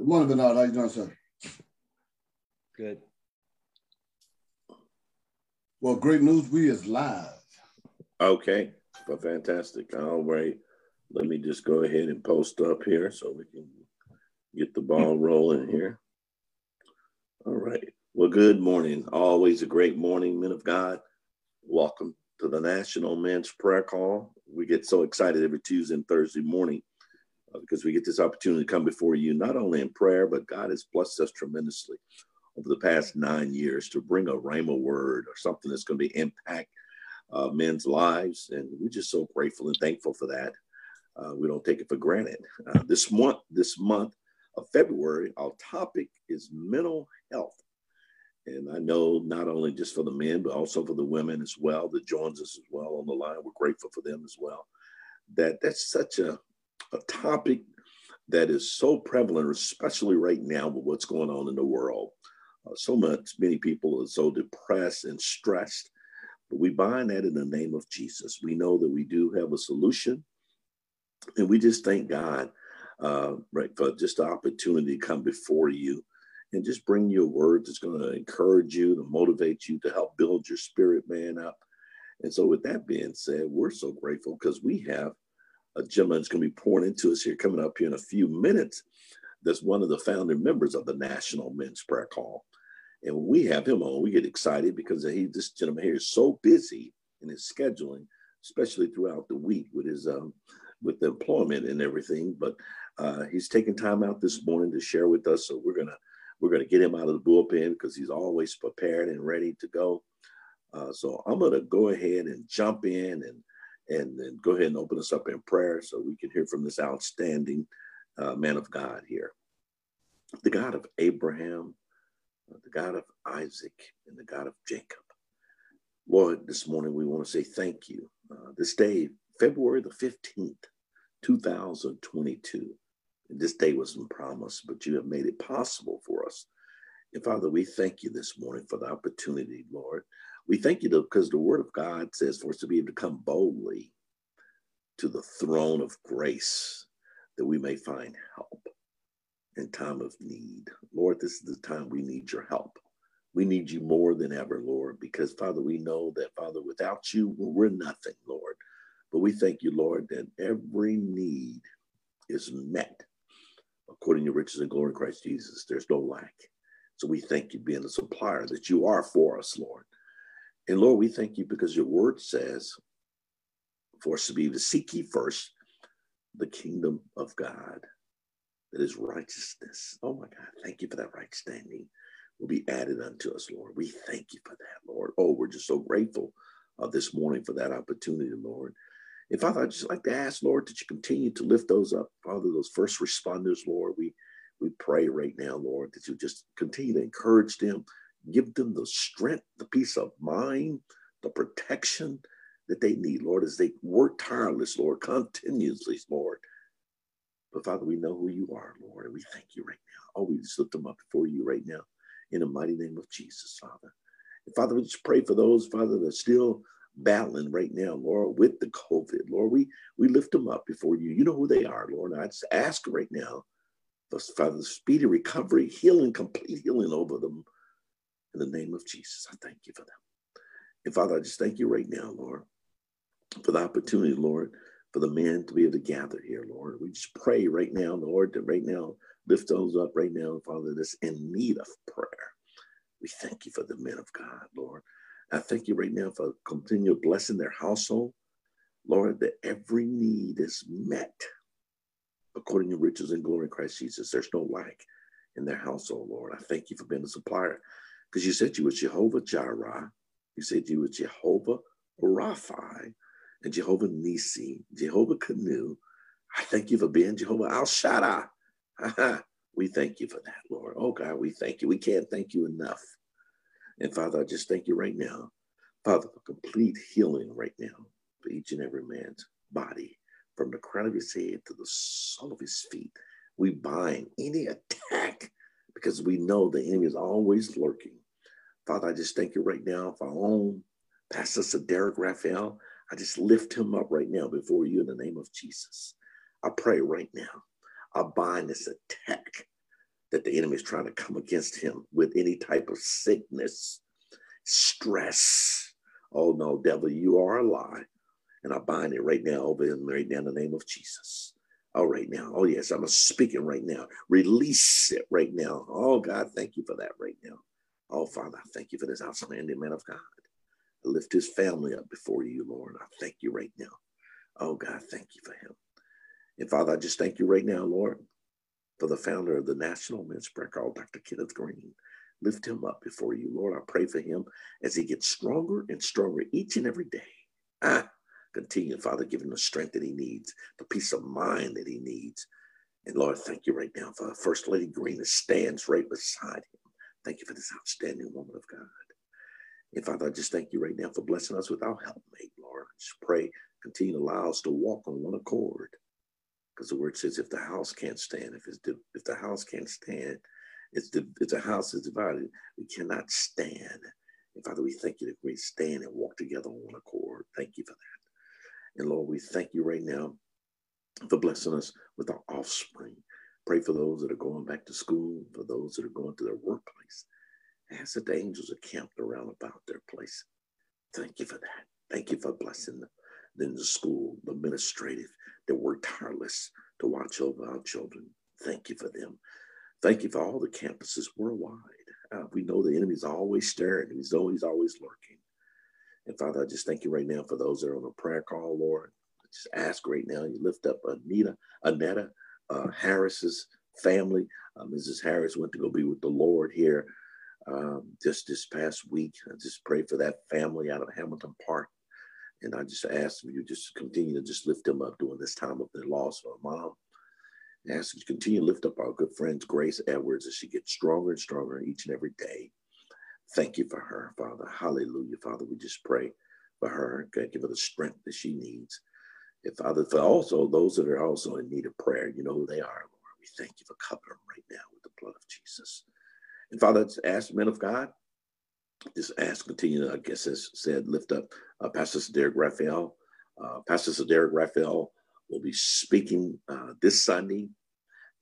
Good morning, Bernard. How are you doing, sir? Good. Well, great news. We is live. Okay, well, fantastic. All right. Let me just go ahead and post up here so we can get the ball rolling here. All right. Well, good morning. Always a great morning, men of God. Welcome to the National Men's Prayer Call. We get so excited every Tuesday and Thursday morning because we get this opportunity to come before you, not only in prayer, but God has blessed us tremendously over the past nine years to bring a rhema word or something that's going to be impact uh, men's lives. And we're just so grateful and thankful for that. Uh, we don't take it for granted. Uh, this month, this month of February, our topic is mental health. And I know not only just for the men, but also for the women as well that joins us as well on the line. We're grateful for them as well. That that's such a, a topic that is so prevalent, especially right now with what's going on in the world. Uh, so much, many people are so depressed and stressed, but we bind that in the name of Jesus. We know that we do have a solution, and we just thank God uh, right for just the opportunity to come before you and just bring you a word that's going to encourage you, to motivate you, to help build your spirit man up. And so, with that being said, we're so grateful because we have a gentleman that's going to be pouring into us here coming up here in a few minutes. That's one of the founding members of the National Men's Prayer Call. And when we have him on, we get excited because he, this gentleman here is so busy in his scheduling, especially throughout the week with his um, with the employment and everything. But uh, he's taking time out this morning to share with us. So we're gonna we're gonna get him out of the bullpen because he's always prepared and ready to go. Uh, so I'm gonna go ahead and jump in and and then go ahead and open us up in prayer so we can hear from this outstanding uh, man of God here, the God of Abraham, the God of Isaac, and the God of Jacob. Lord, this morning we want to say thank you. Uh, this day, February the 15th, 2022. And this day wasn't promised, but you have made it possible for us. And Father, we thank you this morning for the opportunity, Lord. We thank you because the word of God says for us to be able to come boldly to the throne of grace that we may find help in time of need. Lord, this is the time we need your help. We need you more than ever, Lord, because Father, we know that, Father, without you, we're nothing, Lord. But we thank you, Lord, that every need is met according to riches and glory in Christ Jesus. There's no lack. So we thank you being the supplier that you are for us, Lord. And Lord, we thank you because your word says for us to be to seek ye first the kingdom of God that is righteousness. Oh my God, thank you for that right standing will be added unto us, Lord. We thank you for that, Lord. Oh, we're just so grateful uh, this morning for that opportunity, Lord. And Father, I'd just like to ask, Lord, that you continue to lift those up, Father, those first responders, Lord. We we pray right now, Lord, that you just continue to encourage them, give them the strength, the peace of mind, the protection that they need, Lord, as they work tireless, Lord, continuously, Lord, but Father, we know who you are, Lord, and we thank you right now. Oh, we just lift them up before you right now in the mighty name of Jesus, Father. And Father, we just pray for those, Father, that are still battling right now, Lord, with the COVID. Lord, we, we lift them up before you. You know who they are, Lord. And I just ask right now for Father, speedy recovery, healing, complete healing over them in the name of Jesus. I thank you for them. And Father, I just thank you right now, Lord, for the opportunity, Lord, for the men to be able to gather here, Lord. We just pray right now, Lord, that right now, lift those up right now, Father, that's in need of prayer. We thank you for the men of God, Lord. I thank you right now for continue blessing their household, Lord, that every need is met according to riches and glory in Christ Jesus. There's no lack in their household, Lord. I thank you for being a supplier because you said you were Jehovah Jireh. You said you were Jehovah Rapha and Jehovah Nisi, Jehovah Canoe. I thank you for being Jehovah El Shaddai. we thank you for that, Lord. Oh God, we thank you. We can't thank you enough. And Father, I just thank you right now, Father, for complete healing right now for each and every man's body, from the crown of his head to the sole of his feet. We bind any attack because we know the enemy is always lurking. Father, I just thank you right now for our own Pastor Derek Raphael. I just lift him up right now before you in the name of Jesus. I pray right now. I bind this attack that the enemy is trying to come against him with any type of sickness, stress. Oh no, devil, you are a lie. And I bind it right now over him, right now in the name of Jesus. Oh, right now. Oh, yes, I'm speaking right now. Release it right now. Oh, God, thank you for that right now. Oh, Father, I thank you for this outstanding man of God. I lift his family up before you, Lord. I thank you right now. Oh, God, thank you for him. And Father, I just thank you right now, Lord, for the founder of the National Men's Prayer Call, Dr. Kenneth Green. Lift him up before you, Lord. I pray for him as he gets stronger and stronger each and every day. Ah, continue, Father, give him the strength that he needs, the peace of mind that he needs. And Lord, thank you right now for First Lady Green that stands right beside him. Thank you for this outstanding woman of God. And Father, I just thank you right now for blessing us with our helpmate, Lord. Just pray, continue to allow us to walk on one accord. Because the word says, if the house can't stand, if it's if the house can't stand, it's the if the house is divided, we cannot stand. And Father, we thank you that we stand and walk together on one accord. Thank you for that. And Lord, we thank you right now for blessing us with our offspring. Pray for those that are going back to school, for those that are going to their workplace. Ask that the angels are camped around about their place. Thank you for that. Thank you for blessing them. Then the school, the administrative, that work tireless to watch over our children. Thank you for them. Thank you for all the campuses worldwide. Uh, we know the enemy's always staring. He's always, always lurking. And Father, I just thank you right now for those that are on the prayer call, Lord. I just ask right now, you lift up Anita, Anetta, uh, Harris's family. Uh, Mrs. Harris went to go be with the Lord here um, just this past week. I just pray for that family out of Hamilton Park. And I just ask you just continue to just lift them up during this time of their loss of a mom. I ask you to continue to lift up our good friends, Grace Edwards as she gets stronger and stronger each and every day. Thank you for her, Father. Hallelujah, Father. We just pray for her. God, give her the strength that she needs. Father, for also those that are also in need of prayer, you know who they are, Lord. We thank you for covering them right now with the blood of Jesus. And Father, ask men of God, just ask, continue, I guess, as said, lift up uh, Pastor Derek Raphael. Uh, Pastor Derek Raphael will be speaking uh, this Sunday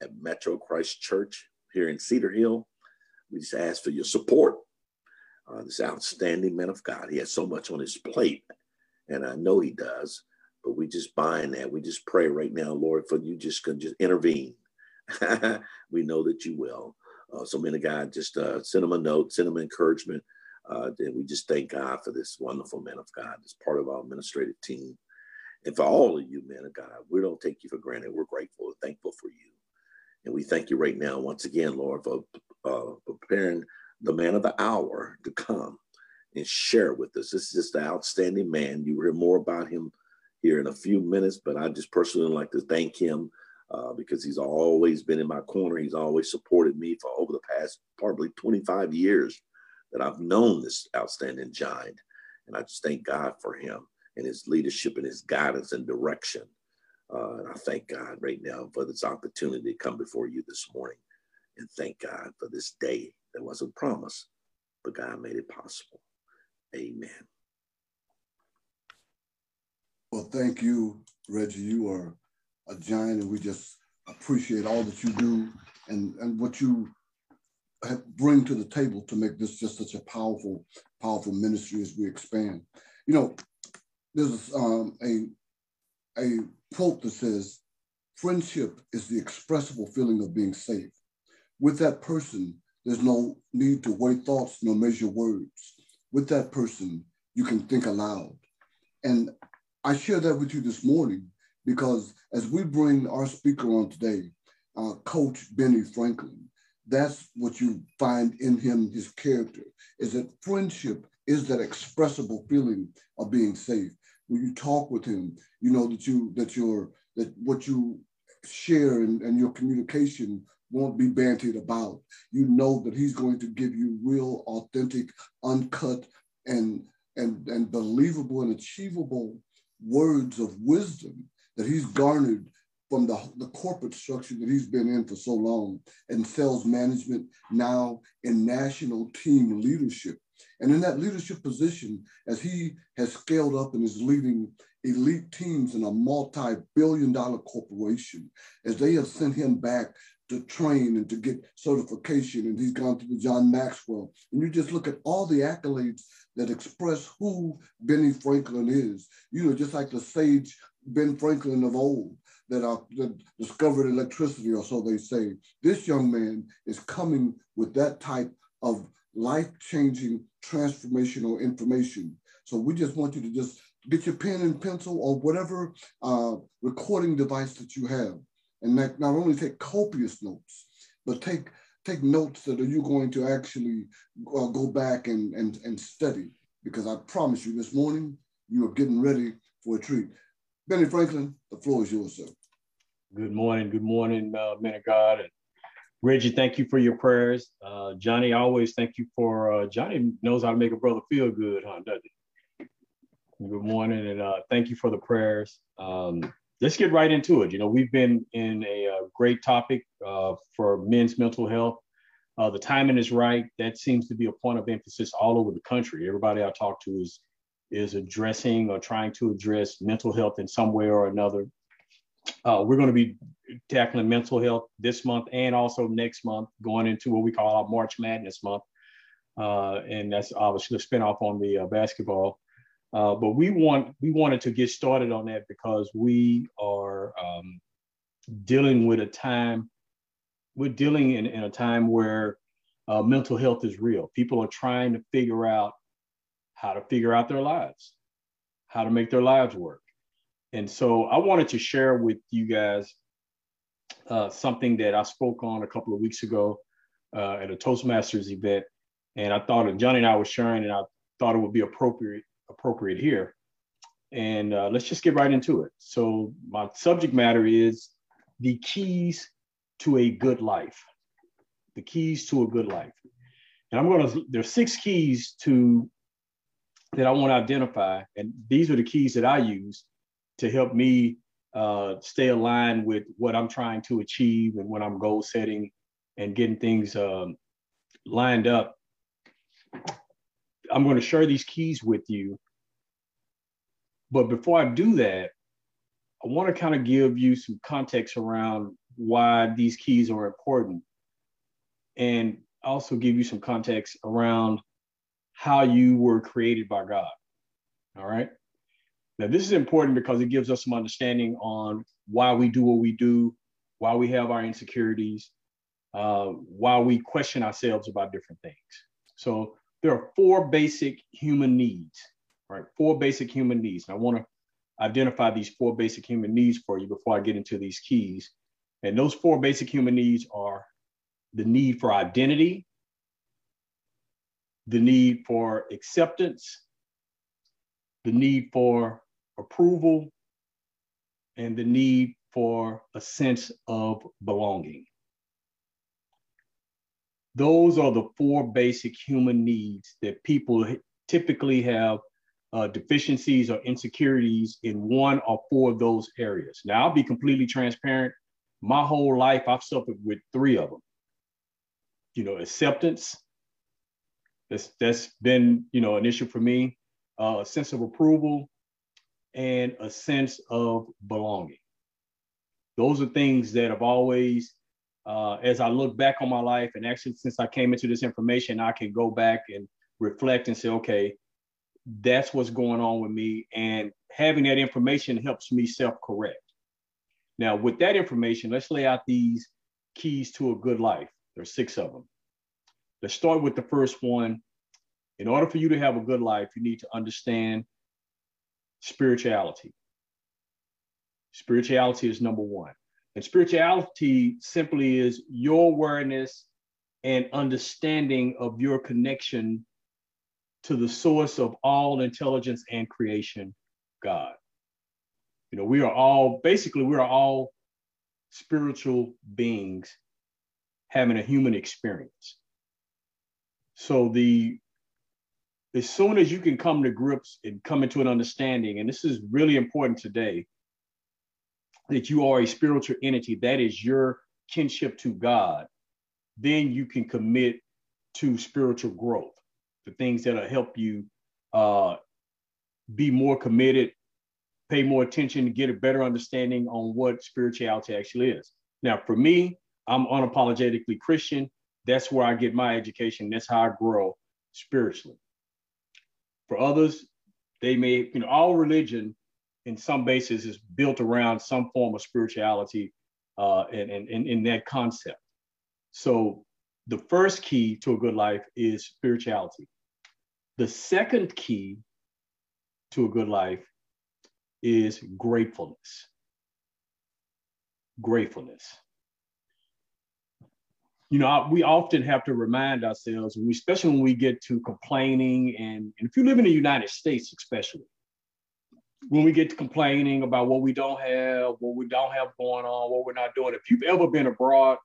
at Metro Christ Church here in Cedar Hill. We just ask for your support. Uh, this outstanding man of God. He has so much on his plate, and I know he does. But we just bind that. We just pray right now, Lord, for you just can just intervene. we know that you will. Uh, so, of God, just uh, send him a note, send him encouragement. Uh, and we just thank God for this wonderful man of God as part of our administrative team. And for all of you, men of God, we don't take you for granted. We're grateful and thankful for you. And we thank you right now, once again, Lord, for uh, preparing the man of the hour to come and share with us. This is just an outstanding man. You hear more about him here in a few minutes, but I just personally like to thank him uh, because he's always been in my corner. He's always supported me for over the past probably 25 years that I've known this outstanding giant. And I just thank God for him and his leadership and his guidance and direction. Uh, and I thank God right now for this opportunity to come before you this morning and thank God for this day that wasn't promised, but God made it possible. Amen. Well, thank you, Reggie. You are a giant, and we just appreciate all that you do and, and what you bring to the table to make this just such a powerful, powerful ministry as we expand. You know, there's um, a a quote that says, "Friendship is the expressible feeling of being safe. With that person, there's no need to weigh thoughts nor measure words. With that person, you can think aloud." And I share that with you this morning because as we bring our speaker on today, uh, Coach Benny Franklin, that's what you find in him, his character, is that friendship is that expressible feeling of being safe. When you talk with him, you know that you that your that what you share and, and your communication won't be bantered about. You know that he's going to give you real, authentic, uncut, and and and believable and achievable words of wisdom that he's garnered from the, the corporate structure that he's been in for so long in sales management, now in national team leadership. And in that leadership position, as he has scaled up and is leading elite teams in a multi billion dollar corporation, as they have sent him back to train and to get certification, and he's gone through John Maxwell. And you just look at all the accolades that express who Benny Franklin is. You know, just like the sage Ben Franklin of old that, are, that discovered electricity, or so they say. This young man is coming with that type of life-changing transformational information. So we just want you to just get your pen and pencil or whatever uh, recording device that you have and not, not only take copious notes, but take take notes that are you going to actually uh, go back and, and, and study. Because I promise you this morning, you are getting ready for a treat. Benny Franklin, the floor is yours, sir. Good morning. Good morning, uh, men of God. And Reggie, thank you for your prayers. Uh, Johnny, always thank you for, uh, Johnny knows how to make a brother feel good, huh, doesn't he? Good morning, and uh, thank you for the prayers. Um, let's get right into it. You know, we've been in a, a uh, great topic uh, for men's mental health. Uh, the timing is right. That seems to be a point of emphasis all over the country. Everybody I talk to is is addressing or trying to address mental health in some way or another. Uh, we're going to be tackling mental health this month and also next month, going into what we call our March Madness month, uh, and that's obviously a spinoff on the uh, basketball. Uh, but we want we wanted to get started on that because we are um, dealing with a time we're dealing in, in a time where uh, mental health is real. People are trying to figure out how to figure out their lives, how to make their lives work. And so I wanted to share with you guys uh, something that I spoke on a couple of weeks ago uh, at a Toastmasters event. And I thought, Johnny and I were sharing, and I thought it would be appropriate appropriate here. And uh, let's just get right into it. So, my subject matter is the keys to a good life. The keys to a good life. And I'm going to, there's six keys to that I want to identify. And these are the keys that I use to help me uh, stay aligned with what I'm trying to achieve and when I'm goal setting and getting things um, lined up I'm going to share these keys with you. But before I do that, I want to kind of give you some context around why these keys are important and also give you some context around how you were created by God. All right. Now, this is important because it gives us some understanding on why we do what we do, why we have our insecurities, uh, why we question ourselves about different things. So, there are four basic human needs, right? Four basic human needs. And I want to identify these four basic human needs for you before I get into these keys. And those four basic human needs are the need for identity, the need for acceptance, the need for approval, and the need for a sense of belonging. Those are the four basic human needs that people typically have uh, deficiencies or insecurities in one or four of those areas. Now, I'll be completely transparent. My whole life, I've suffered with three of them. You know, acceptance. That's that's been you know an issue for me. Uh, a sense of approval, and a sense of belonging. Those are things that have always uh, as I look back on my life, and actually since I came into this information, I can go back and reflect and say, okay, that's what's going on with me. And having that information helps me self correct. Now, with that information, let's lay out these keys to a good life. There's six of them. Let's start with the first one. In order for you to have a good life, you need to understand spirituality. Spirituality is number one. And spirituality simply is your awareness and understanding of your connection to the source of all intelligence and creation, God. You know, we are all basically we are all spiritual beings having a human experience. So the as soon as you can come to grips and come into an understanding, and this is really important today, that you are a spiritual entity, that is your kinship to God, then you can commit to spiritual growth, the things that'll help you uh, be more committed, pay more attention, to get a better understanding on what spirituality actually is. Now, for me, I'm unapologetically Christian. That's where I get my education. That's how I grow spiritually. For others, they may, you know, all religion in some basis is built around some form of spirituality uh, and, and, and in that concept. So the first key to a good life is spirituality. The second key to a good life is gratefulness. Gratefulness. You know, we often have to remind ourselves, and especially when we get to complaining, and, and if you live in the United States, especially, when we get to complaining about what we don't have, what we don't have going on, what we're not doing. If you've ever been abroad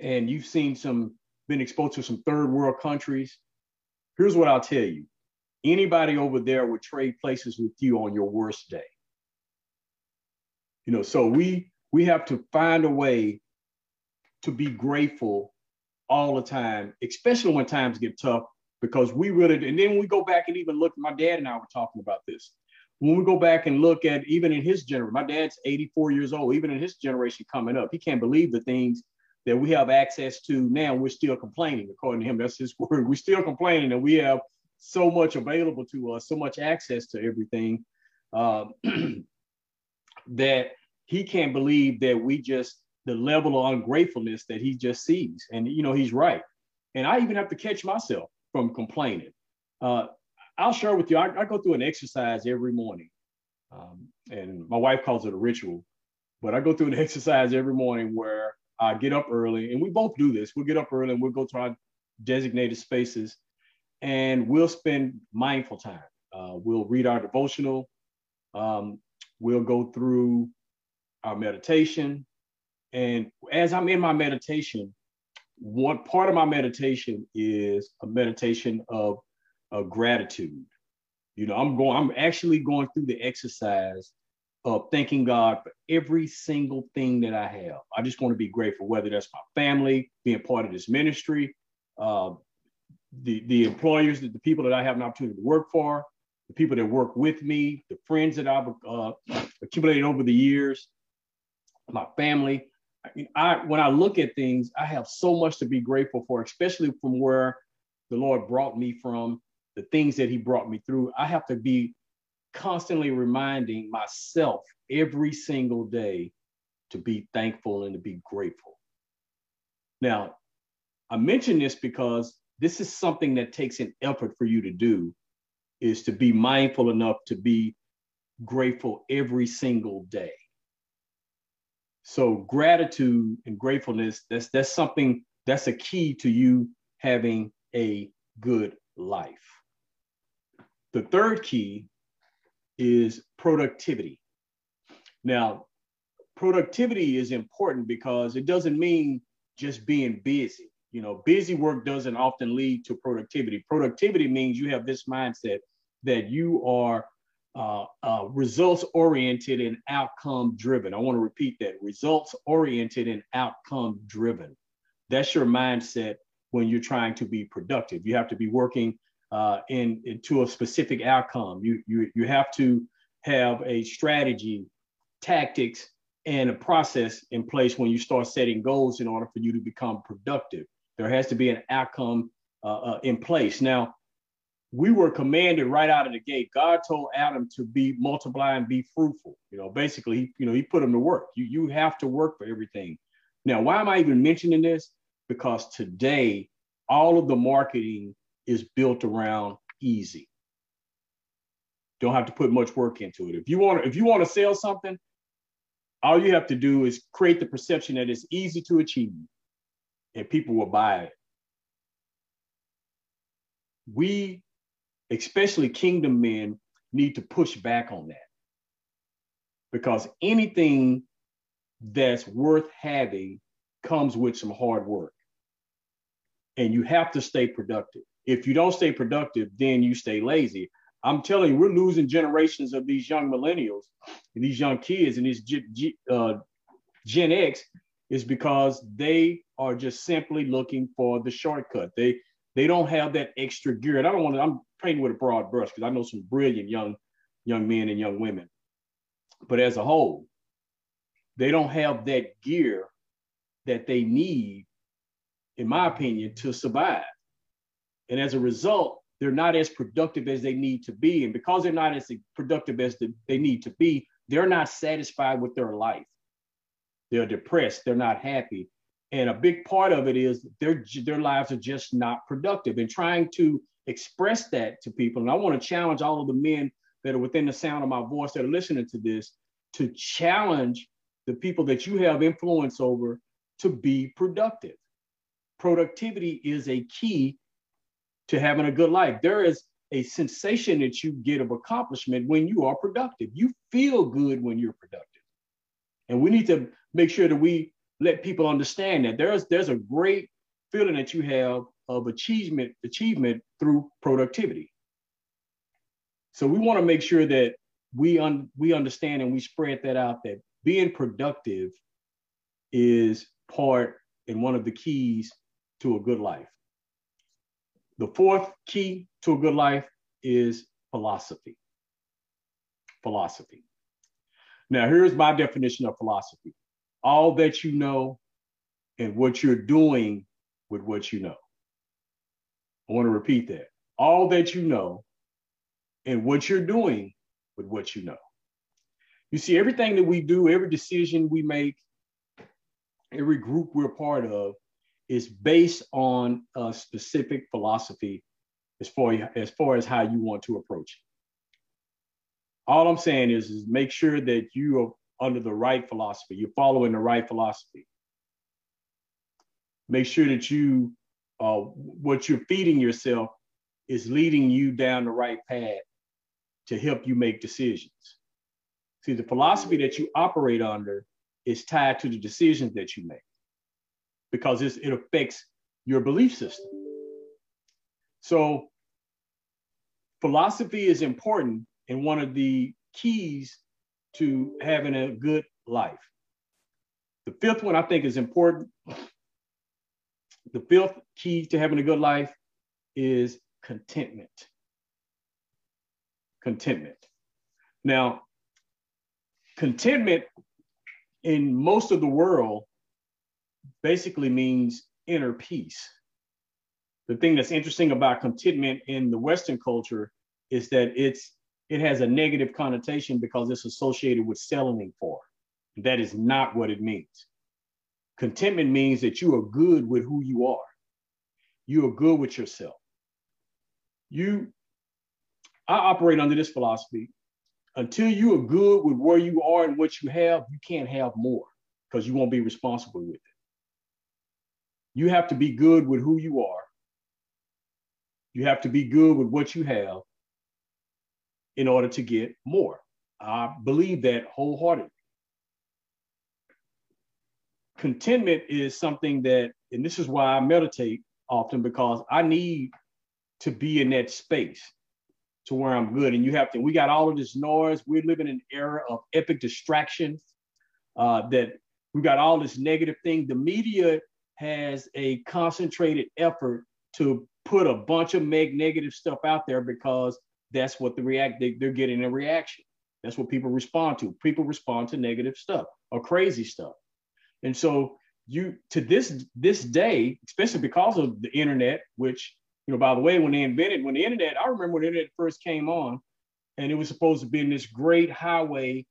and you've seen some, been exposed to some third world countries, here's what I'll tell you. Anybody over there would trade places with you on your worst day. You know, so we we have to find a way to be grateful all the time, especially when times get tough, because we really, and then we go back and even look, my dad and I were talking about this. When we go back and look at even in his generation, my dad's 84 years old, even in his generation coming up, he can't believe the things that we have access to now. We're still complaining, according to him. That's his word. We're still complaining that we have so much available to us, so much access to everything uh, that he can't believe that we just the level of ungratefulness that he just sees. And you know, he's right. And I even have to catch myself from complaining. Uh, I'll share with you, I, I, go through an exercise every morning. Um, and my wife calls it a ritual, but I go through an exercise every morning where I get up early, and we both do this. We'll get up early and we'll go to our designated spaces and we'll spend mindful time. Uh, we'll read our devotional. Um, we'll go through our meditation. And as I'm in my meditation, one part of my meditation is a meditation of, of gratitude. You know, I'm going, I'm actually going through the exercise of thanking God for every single thing that I have. I just want to be grateful, whether that's my family, being part of this ministry, uh, the, the employers, the, the people that I have an opportunity to work for, the people that work with me, the friends that I've uh, accumulated over the years, my family. I, when I look at things, I have so much to be grateful for, especially from where the Lord brought me from, the things that He brought me through. I have to be constantly reminding myself every single day to be thankful and to be grateful. Now, I mention this because this is something that takes an effort for you to do is to be mindful enough to be grateful every single day. So gratitude and gratefulness, that's that's something that's a key to you having a good life. The third key is productivity. Now, productivity is important because it doesn't mean just being busy. You know, busy work doesn't often lead to productivity. Productivity means you have this mindset that you are uh, uh, results oriented and outcome driven. I want to repeat that results oriented and outcome driven. That's your mindset when you're trying to be productive. You have to be working uh, in into a specific outcome. You you you have to have a strategy, tactics, and a process in place when you start setting goals in order for you to become productive. There has to be an outcome uh, uh, in place. Now, we were commanded right out of the gate. God told Adam to be multiply and be fruitful. You know, basically, you know, he put him to work. You you have to work for everything. Now, why am I even mentioning this? Because today, all of the marketing is built around easy. Don't have to put much work into it. If you want, if you want to sell something, all you have to do is create the perception that it's easy to achieve, and people will buy it. We, especially kingdom men, need to push back on that because anything that's worth having comes with some hard work. And you have to stay productive. If you don't stay productive, then you stay lazy. I'm telling you, we're losing generations of these young millennials and these young kids and this G, G, uh, Gen X is because they are just simply looking for the shortcut. They they don't have that extra gear. And I don't want to, I'm painting with a broad brush because I know some brilliant young young men and young women. But as a whole, they don't have that gear that they need, in my opinion, to survive. And as a result, they're not as productive as they need to be. And because they're not as productive as they need to be, they're not satisfied with their life. They're depressed, they're not happy. And a big part of it is their, their lives are just not productive. And trying to express that to people, and I want to challenge all of the men that are within the sound of my voice that are listening to this to challenge the people that you have influence over to be productive. Productivity is a key to having a good life. There is a sensation that you get of accomplishment when you are productive. You feel good when you're productive. And we need to make sure that we let people understand that there's there's a great feeling that you have of achievement achievement through productivity. So we want to make sure that we un, we understand and we spread that out that being productive is part and one of the keys to a good life. The fourth key to a good life is philosophy. Philosophy. Now, here's my definition of philosophy all that you know and what you're doing with what you know. I want to repeat that. All that you know and what you're doing with what you know. You see, everything that we do, every decision we make, every group we're part of is based on a specific philosophy as far, as far as how you want to approach it. All I'm saying is, is make sure that you are under the right philosophy, you're following the right philosophy. Make sure that you, uh, what you're feeding yourself is leading you down the right path to help you make decisions. See, the philosophy that you operate under is tied to the decisions that you make because it affects your belief system. So, philosophy is important and one of the keys to having a good life. The fifth one I think is important. The fifth key to having a good life is contentment contentment. Now, contentment in most of the world basically means inner peace. The thing that's interesting about contentment in the Western culture is that it's it has a negative connotation because it's associated with settling for. That is not what it means. Contentment means that you are good with who you are. You are good with yourself. You I operate under this philosophy. Until you are good with where you are and what you have, you can't have more because you won't be responsible with it. You have to be good with who you are. You have to be good with what you have in order to get more. I believe that wholeheartedly. Contentment is something that, and this is why I meditate often because I need to be in that space to where I'm good. And you have to, we got all of this noise. We're living in an era of epic distractions uh, that we got all this negative thing. The media has a concentrated effort to put a bunch of make negative stuff out there because that's what the react they, they're getting a reaction. That's what people respond to. People respond to negative stuff or crazy stuff. And so you to this this day, especially because of the internet, which you know, by the way, when they invented, when the internet, I remember when the internet first came on, and it was supposed to be in this great highway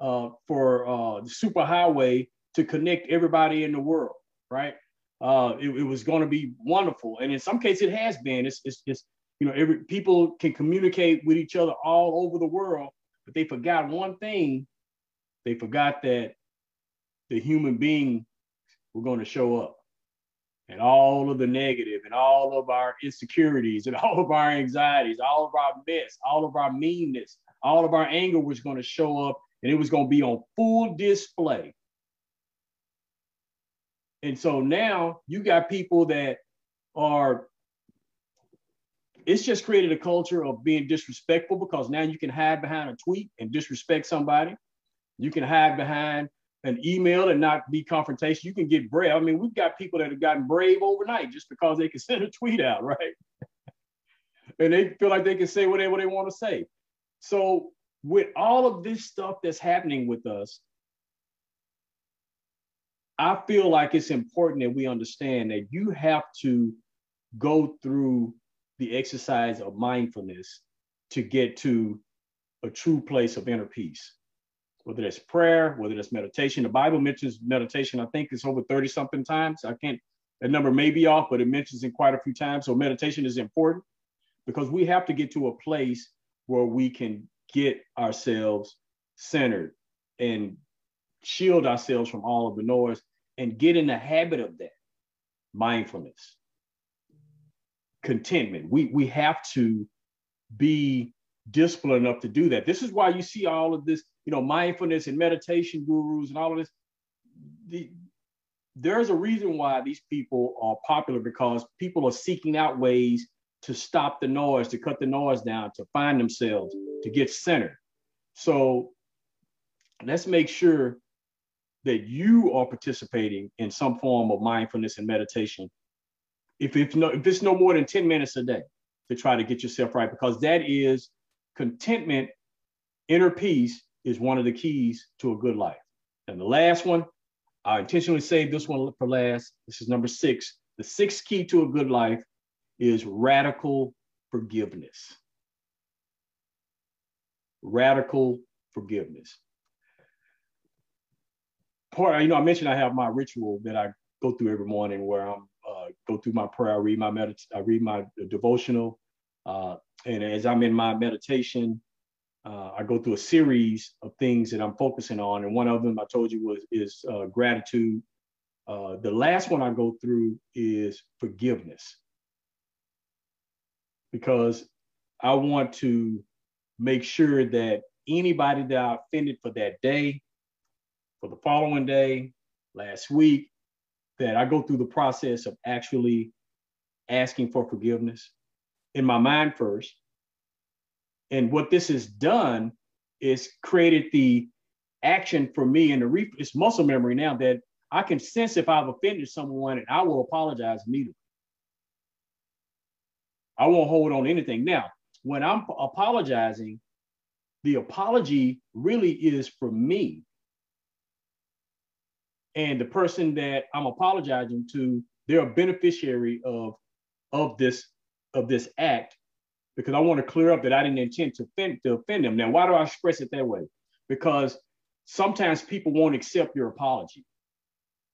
uh, for uh, the super highway to connect everybody in the world, right? Uh, it, it was going to be wonderful, and in some cases, it has been. It's, it's, it's you know, every people can communicate with each other all over the world, but they forgot one thing. They forgot that the human being were going to show up and all of the negative and all of our insecurities and all of our anxieties, all of our mess, all of our meanness, all of our anger was going to show up and it was going to be on full display. And so now you got people that are, it's just created a culture of being disrespectful because now you can hide behind a tweet and disrespect somebody. You can hide behind an email and not be confrontation. You can get brave. I mean, we've got people that have gotten brave overnight just because they can send a tweet out, right? and they feel like they can say whatever they want to say. So with all of this stuff that's happening with us, I feel like it's important that we understand that you have to go through the exercise of mindfulness to get to a true place of inner peace. Whether it's prayer, whether it's meditation. The Bible mentions meditation, I think it's over 30 something times. I can't, that number may be off, but it mentions it quite a few times. So meditation is important because we have to get to a place where we can get ourselves centered and shield ourselves from all of the noise and get in the habit of that mindfulness contentment we we have to be disciplined enough to do that. This is why you see all of this you know mindfulness and meditation gurus and all of this. The, there's a reason why these people are popular because people are seeking out ways to stop the noise to cut the noise down to find themselves to get centered. So let's make sure that you are participating in some form of mindfulness and meditation. If it's no, if it's no more than 10 minutes a day to try to get yourself right, because that is contentment, inner peace is one of the keys to a good life. And the last one, I intentionally saved this one for last. This is number six. The sixth key to a good life is radical forgiveness. Radical forgiveness part, you know, I mentioned I have my ritual that I go through every morning where I'm uh, go through my prayer, I read my medit- I read my devotional, uh, and as I'm in my meditation, uh, I go through a series of things that I'm focusing on, and one of them I told you was is uh, gratitude. Uh, the last one I go through is forgiveness, because I want to make sure that anybody that I offended for that day, for the following day, last week, that I go through the process of actually asking for forgiveness in my mind first. And what this has done is created the action for me and the re- it's muscle memory now that I can sense if I've offended someone and I will apologize immediately. I won't hold on anything. Now, when I'm apologizing, the apology really is for me and the person that I'm apologizing to, they're a beneficiary of of this of this act because I want to clear up that I didn't intend to offend, to offend them. Now, why do I express it that way? Because sometimes people won't accept your apology.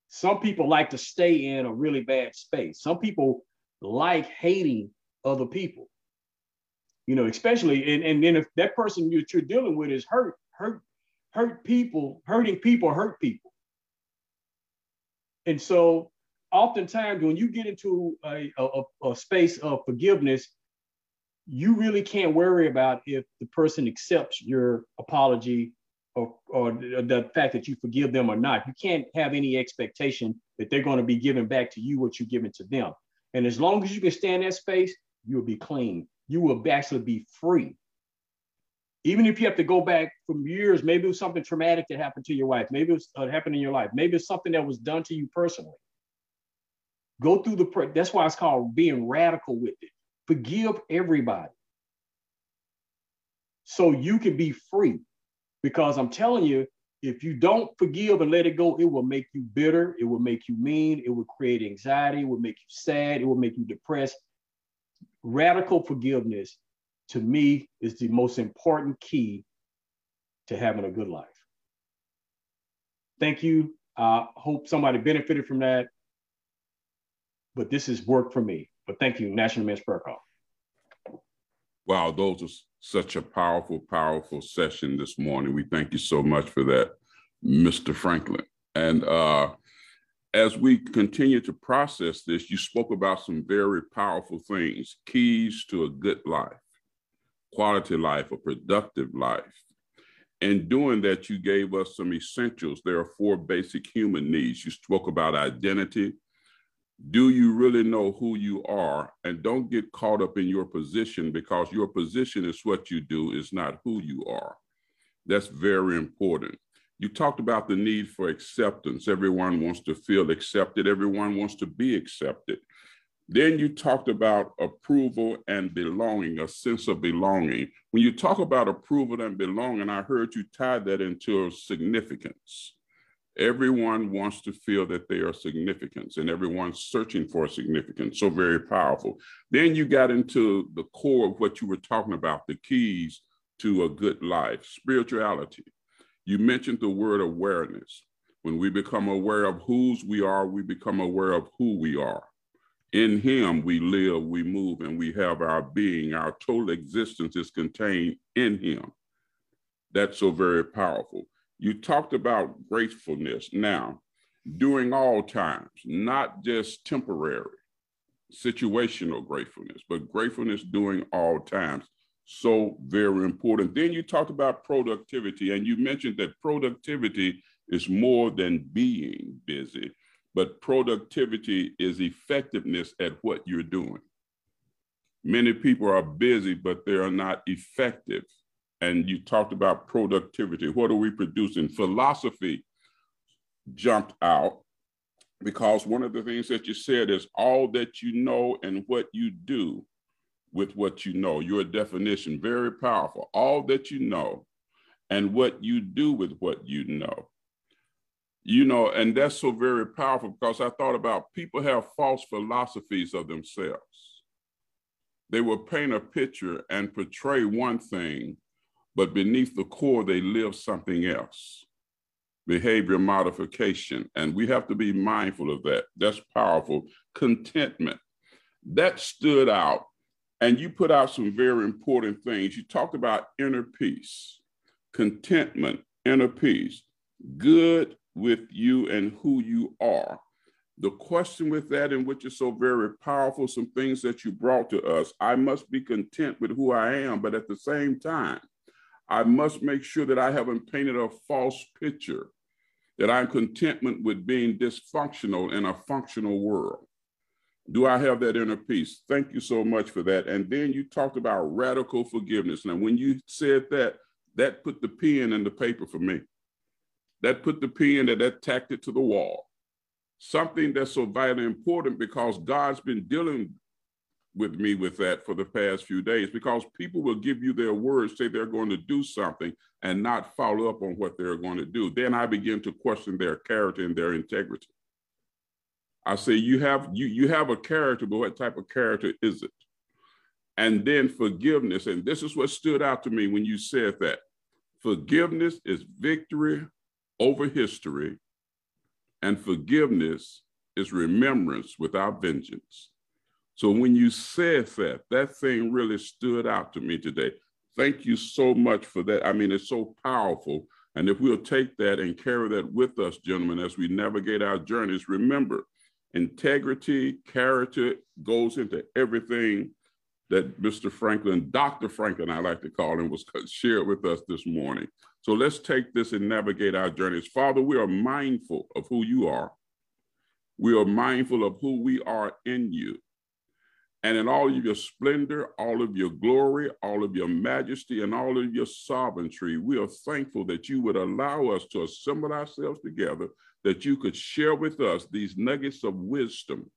Some people like to stay in a really bad space. Some people like hating other people. You know, especially and and then if that person you're, you're dealing with is hurt, hurt, hurt people, hurting people hurt people. And so oftentimes when you get into a, a, a, space of forgiveness, you really can't worry about if the person accepts your apology or, or the fact that you forgive them or not. You can't have any expectation that they're going to be giving back to you what you're giving to them. And as long as you can stand in that space, you'll be clean. You will actually be free even if you have to go back from years, maybe it was something traumatic that happened to your wife, maybe it was uh, happened in your life, maybe it's something that was done to you personally. Go through the, that's why it's called being radical with it. Forgive everybody. So you can be free. Because I'm telling you, if you don't forgive and let it go, it will make you bitter. It will make you mean. It will create anxiety. It will make you sad. It will make you depressed. Radical forgiveness to me is the most important key to having a good life. Thank you. I hope somebody benefited from that. But this is work for me. But thank you, National Men's Prayer Call. Wow, those are such a powerful, powerful session this morning. We thank you so much for that, Mr. Franklin. And uh, as we continue to process this, you spoke about some very powerful things, keys to a good life quality life, a productive life. In doing that, you gave us some essentials. There are four basic human needs. You spoke about identity. Do you really know who you are? And don't get caught up in your position because your position is what you do, is not who you are. That's very important. You talked about the need for acceptance. Everyone wants to feel accepted, everyone wants to be accepted. Then you talked about approval and belonging, a sense of belonging. When you talk about approval and belonging, I heard you tie that into significance. Everyone wants to feel that they are significant and everyone's searching for significance. So very powerful. Then you got into the core of what you were talking about, the keys to a good life, spirituality. You mentioned the word awareness. When we become aware of whose we are, we become aware of who we are. In him we live, we move, and we have our being. Our total existence is contained in him. That's so very powerful. You talked about gratefulness now, during all times, not just temporary, situational gratefulness, but gratefulness during all times. So very important. Then you talked about productivity, and you mentioned that productivity is more than being busy, but productivity is effectiveness at what you're doing. Many people are busy, but they are not effective and you talked about productivity. What are we producing? Philosophy jumped out because one of the things that you said is all that you know and what you do with what you know. Your definition, very powerful. All that you know and what you do with what you know. You know, and that's so very powerful because I thought about people have false philosophies of themselves. They will paint a picture and portray one thing but beneath the core, they live something else behavior modification. And we have to be mindful of that. That's powerful. Contentment. That stood out. And you put out some very important things. You talked about inner peace, contentment, inner peace, good with you and who you are. The question with that, and which is so very powerful, some things that you brought to us. I must be content with who I am, but at the same time, I must make sure that I haven't painted a false picture, that I'm contentment with being dysfunctional in a functional world. Do I have that inner peace? Thank you so much for that. And then you talked about radical forgiveness. Now, when you said that, that put the pen in the paper for me. That put the pen that that tacked it to the wall. Something that's so vitally important because God's been dealing with me with that for the past few days because people will give you their words, say they're going to do something, and not follow up on what they're going to do. Then I begin to question their character and their integrity. I say, you have you you have a character, but what type of character is it? And then forgiveness, and this is what stood out to me when you said that. Forgiveness is victory over history, and forgiveness is remembrance without vengeance. So when you said that, that thing really stood out to me today. Thank you so much for that. I mean, it's so powerful. And if we'll take that and carry that with us, gentlemen, as we navigate our journeys, remember integrity, character goes into everything that Mr. Franklin, Dr. Franklin, I like to call him, was shared with us this morning. So let's take this and navigate our journeys. Father, we are mindful of who you are. We are mindful of who we are in you and in all of your splendor, all of your glory, all of your majesty, and all of your sovereignty, we are thankful that you would allow us to assemble ourselves together, that you could share with us these nuggets of wisdom,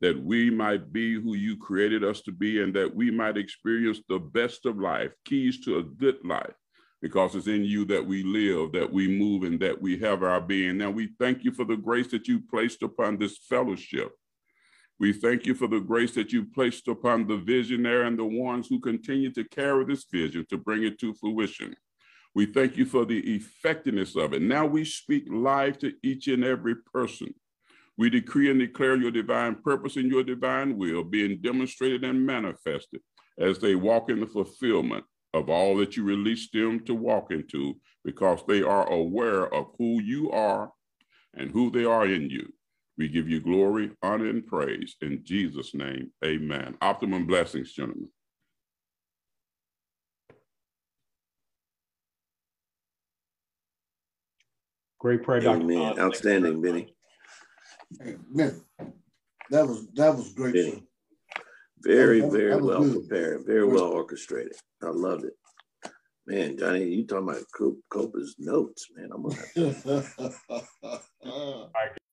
that we might be who you created us to be, and that we might experience the best of life, keys to a good life. Because it's in you that we live, that we move, and that we have our being. Now, we thank you for the grace that you placed upon this fellowship we thank you for the grace that you placed upon the visionary and the ones who continue to carry this vision to bring it to fruition. We thank you for the effectiveness of it. Now we speak life to each and every person. We decree and declare your divine purpose and your divine will being demonstrated and manifested as they walk in the fulfillment of all that you release them to walk into because they are aware of who you are and who they are in you. We give you glory, honor, and praise in Jesus' name. Amen. Optimum blessings, gentlemen. Great prayer, Dr. Amen. Outstanding, Benny. Amen. That was that was great. Benny. Very, very well good. prepared, very well orchestrated. I loved it. Man, Johnny, you talking about Copa's notes, man. I'm gonna